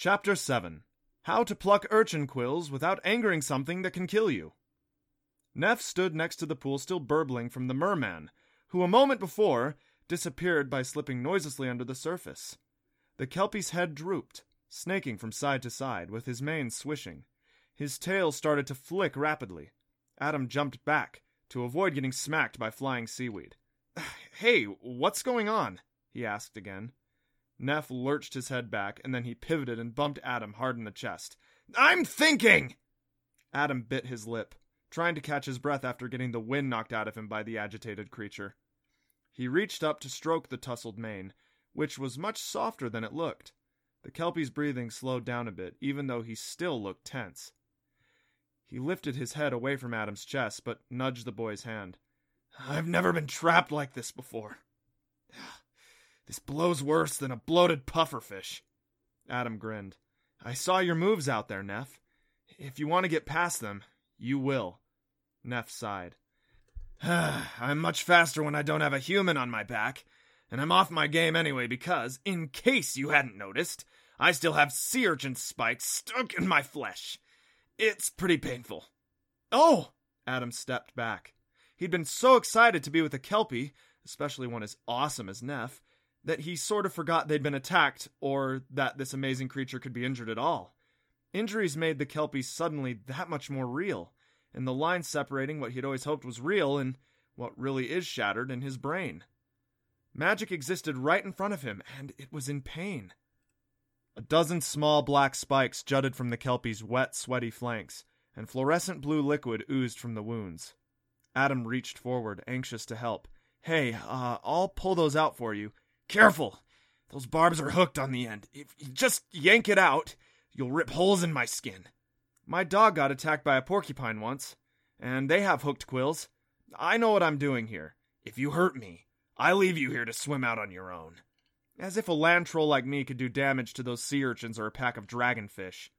Chapter 7 How to Pluck Urchin Quills Without Angering Something That Can Kill You. Nef stood next to the pool, still burbling from the merman, who a moment before disappeared by slipping noiselessly under the surface. The kelpie's head drooped, snaking from side to side, with his mane swishing. His tail started to flick rapidly. Adam jumped back to avoid getting smacked by flying seaweed. Hey, what's going on? he asked again. Nef lurched his head back, and then he pivoted and bumped Adam hard in the chest. I'm thinking! Adam bit his lip, trying to catch his breath after getting the wind knocked out of him by the agitated creature. He reached up to stroke the tousled mane, which was much softer than it looked. The Kelpie's breathing slowed down a bit, even though he still looked tense. He lifted his head away from Adam's chest, but nudged the boy's hand. I've never been trapped like this before. This blows worse than a bloated pufferfish. Adam grinned. I saw your moves out there, Nef. If you want to get past them, you will. Nef sighed. I'm much faster when I don't have a human on my back, and I'm off my game anyway because, in case you hadn't noticed, I still have sea urchin spikes stuck in my flesh. It's pretty painful. Oh! Adam stepped back. He'd been so excited to be with a Kelpie, especially one as awesome as Nef, that he sort of forgot they'd been attacked or that this amazing creature could be injured at all. Injuries made the Kelpie suddenly that much more real, and the line separating what he'd always hoped was real and what really is shattered in his brain. Magic existed right in front of him, and it was in pain. A dozen small black spikes jutted from the Kelpie's wet, sweaty flanks, and fluorescent blue liquid oozed from the wounds. Adam reached forward, anxious to help. Hey, uh, I'll pull those out for you. Careful! Those barbs are hooked on the end. If you just yank it out, you'll rip holes in my skin. My dog got attacked by a porcupine once, and they have hooked quills. I know what I'm doing here. If you hurt me, I leave you here to swim out on your own. As if a land troll like me could do damage to those sea urchins or a pack of dragonfish.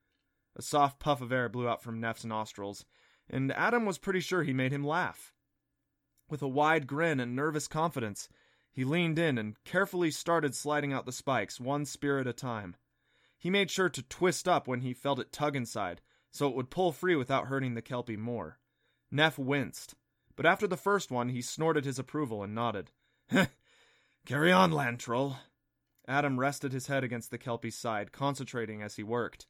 A soft puff of air blew out from Nef's nostrils, and Adam was pretty sure he made him laugh. With a wide grin and nervous confidence, he leaned in and carefully started sliding out the spikes, one spear at a time. He made sure to twist up when he felt it tug inside, so it would pull free without hurting the Kelpie more. Nef winced, but after the first one, he snorted his approval and nodded. Carry on, land troll. Adam rested his head against the Kelpie's side, concentrating as he worked.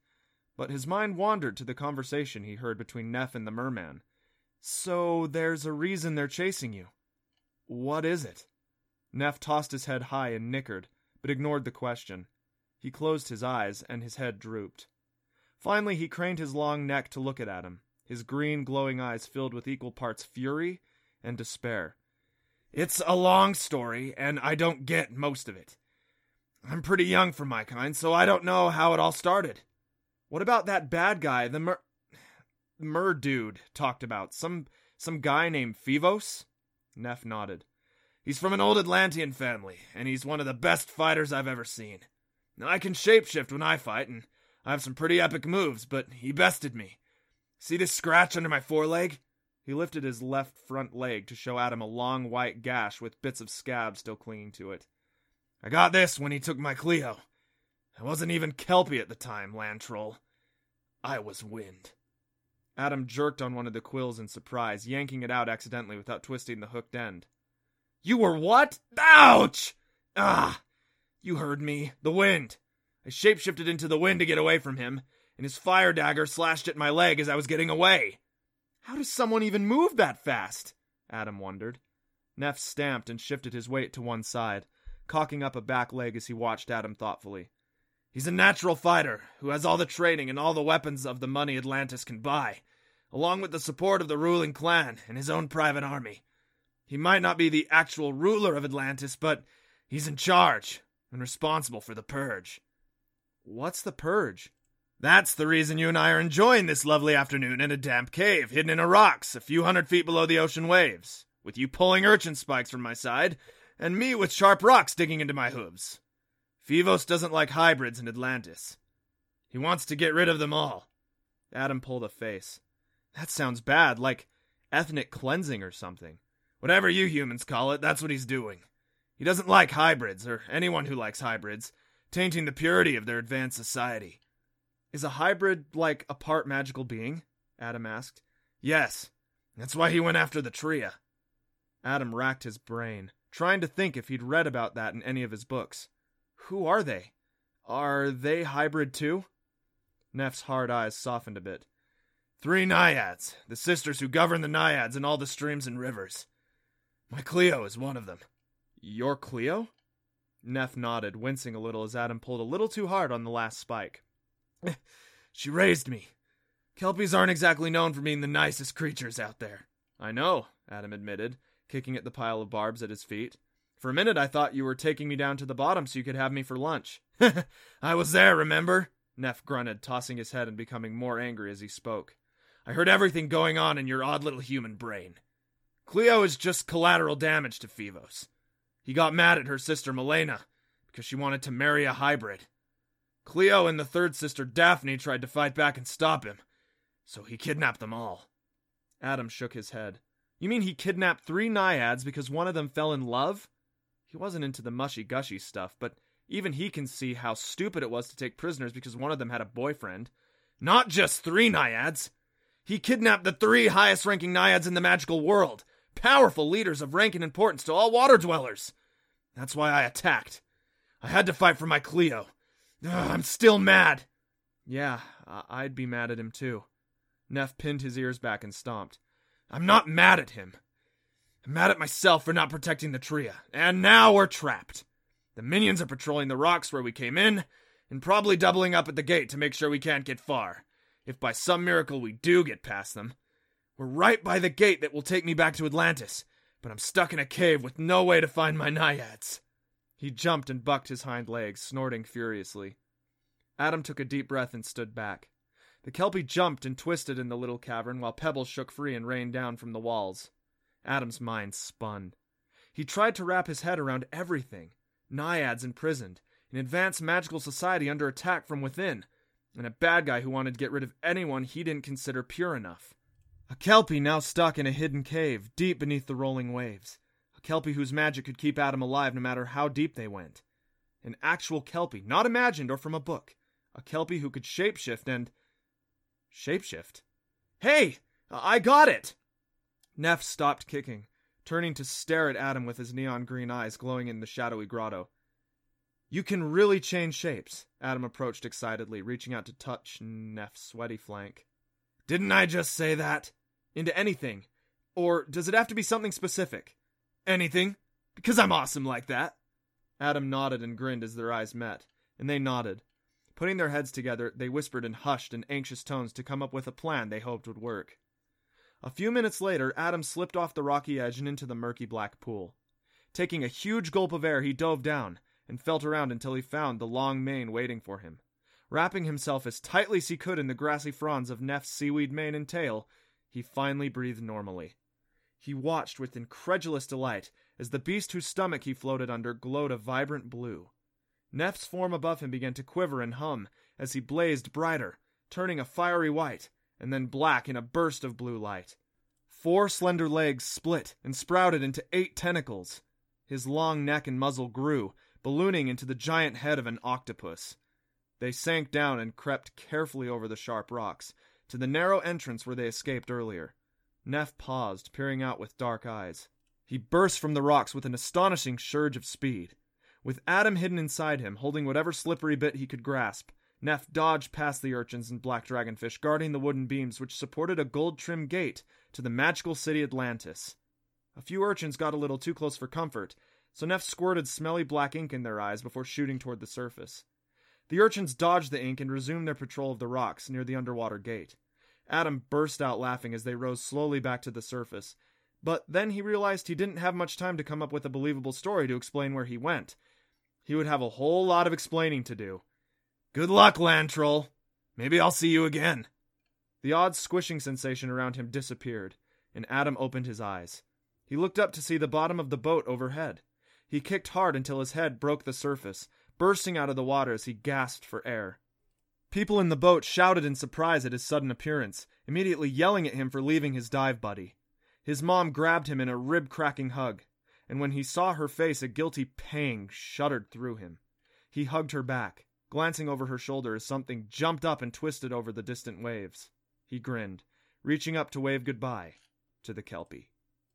But his mind wandered to the conversation he heard between Nef and the merman. So there's a reason they're chasing you. What is it? Nef tossed his head high and nickered, but ignored the question. He closed his eyes, and his head drooped. Finally, he craned his long neck to look at Adam, his green, glowing eyes filled with equal parts fury and despair. It's a long story, and I don't get most of it. I'm pretty young for my kind, so I don't know how it all started. What about that bad guy, the mer... mer dude talked about? Some some guy named Phevos? Nef nodded. He's from an old Atlantean family, and he's one of the best fighters I've ever seen. Now, I can shapeshift when I fight, and I have some pretty epic moves, but he bested me. See this scratch under my foreleg? He lifted his left front leg to show Adam a long white gash with bits of scab still clinging to it. I got this when he took my Cleo. I wasn't even Kelpie at the time, land. I was wind. Adam jerked on one of the quills in surprise, yanking it out accidentally without twisting the hooked end. You were what? Ouch! Ah! You heard me. The wind. I shapeshifted into the wind to get away from him, and his fire dagger slashed at my leg as I was getting away. How does someone even move that fast? Adam wondered. Nef stamped and shifted his weight to one side, cocking up a back leg as he watched Adam thoughtfully. He's a natural fighter who has all the training and all the weapons of the money Atlantis can buy, along with the support of the ruling clan and his own private army. He might not be the actual ruler of Atlantis, but he's in charge and responsible for the purge. What's the purge? That's the reason you and I are enjoying this lovely afternoon in a damp cave hidden in a rocks a few hundred feet below the ocean waves, with you pulling urchin spikes from my side, and me with sharp rocks digging into my hooves. Phevos doesn't like hybrids in Atlantis. He wants to get rid of them all. Adam pulled a face. That sounds bad, like ethnic cleansing or something. Whatever you humans call it, that's what he's doing. He doesn't like hybrids, or anyone who likes hybrids, tainting the purity of their advanced society. Is a hybrid like a part magical being? Adam asked. Yes. That's why he went after the Tria. Adam racked his brain, trying to think if he'd read about that in any of his books. Who are they? Are they hybrid too? Nef's hard eyes softened a bit. Three naiads, the sisters who govern the naiads in all the streams and rivers. My Cleo is one of them. Your Cleo? Nef nodded, wincing a little as Adam pulled a little too hard on the last spike. she raised me. Kelpies aren't exactly known for being the nicest creatures out there. I know, Adam admitted, kicking at the pile of barbs at his feet. For a minute I thought you were taking me down to the bottom so you could have me for lunch. I was there, remember? Nef grunted, tossing his head and becoming more angry as he spoke. I heard everything going on in your odd little human brain. Cleo is just collateral damage to Phevos. He got mad at her sister Melena because she wanted to marry a hybrid. Cleo and the third sister Daphne tried to fight back and stop him, so he kidnapped them all. Adam shook his head. You mean he kidnapped three naiads because one of them fell in love? He wasn't into the mushy gushy stuff, but even he can see how stupid it was to take prisoners because one of them had a boyfriend. Not just three naiads. He kidnapped the three highest ranking naiads in the magical world, powerful leaders of rank and importance to all water dwellers. That's why I attacked. I had to fight for my Cleo. Ugh, I'm still mad. Yeah, I'd be mad at him too. Nef pinned his ears back and stomped. I'm not mad at him. I'm mad at myself for not protecting the Tria, and now we're trapped. The minions are patrolling the rocks where we came in, and probably doubling up at the gate to make sure we can't get far. If by some miracle we do get past them, we're right by the gate that will take me back to Atlantis, but I'm stuck in a cave with no way to find my naiads. He jumped and bucked his hind legs, snorting furiously. Adam took a deep breath and stood back. The Kelpie jumped and twisted in the little cavern while pebbles shook free and rained down from the walls. Adam's mind spun. He tried to wrap his head around everything naiads imprisoned, an advanced magical society under attack from within, and a bad guy who wanted to get rid of anyone he didn't consider pure enough. A Kelpie now stuck in a hidden cave, deep beneath the rolling waves. A Kelpie whose magic could keep Adam alive no matter how deep they went. An actual Kelpie, not imagined or from a book. A Kelpie who could shapeshift and. Shapeshift? Hey! I got it! Nef stopped kicking, turning to stare at Adam with his neon green eyes glowing in the shadowy grotto. You can really change shapes, Adam approached excitedly, reaching out to touch Nef's sweaty flank. Didn't I just say that? Into anything. Or does it have to be something specific? Anything. Because I'm awesome like that. Adam nodded and grinned as their eyes met, and they nodded. Putting their heads together, they whispered in hushed and anxious tones to come up with a plan they hoped would work. A few minutes later, Adam slipped off the rocky edge and into the murky black pool. Taking a huge gulp of air, he dove down and felt around until he found the long mane waiting for him. Wrapping himself as tightly as he could in the grassy fronds of Nef's seaweed mane and tail, he finally breathed normally. He watched with incredulous delight as the beast whose stomach he floated under glowed a vibrant blue. Nef's form above him began to quiver and hum as he blazed brighter, turning a fiery white and then black in a burst of blue light. Four slender legs split and sprouted into eight tentacles. His long neck and muzzle grew, ballooning into the giant head of an octopus. They sank down and crept carefully over the sharp rocks, to the narrow entrance where they escaped earlier. Nef paused, peering out with dark eyes. He burst from the rocks with an astonishing surge of speed. With Adam hidden inside him, holding whatever slippery bit he could grasp, Nef dodged past the urchins and black dragonfish guarding the wooden beams which supported a gold trimmed gate to the magical city Atlantis. A few urchins got a little too close for comfort, so Nef squirted smelly black ink in their eyes before shooting toward the surface. The urchins dodged the ink and resumed their patrol of the rocks near the underwater gate. Adam burst out laughing as they rose slowly back to the surface, but then he realized he didn't have much time to come up with a believable story to explain where he went. He would have a whole lot of explaining to do. Good luck, land troll. Maybe I'll see you again. The odd squishing sensation around him disappeared, and Adam opened his eyes. He looked up to see the bottom of the boat overhead. He kicked hard until his head broke the surface, bursting out of the water as he gasped for air. People in the boat shouted in surprise at his sudden appearance, immediately yelling at him for leaving his dive buddy. His mom grabbed him in a rib cracking hug, and when he saw her face, a guilty pang shuddered through him. He hugged her back. glancing over her shoulder as something jumped up and twisted over the distant waves. He grinned, reaching up to wave goodbye to the Kelpie.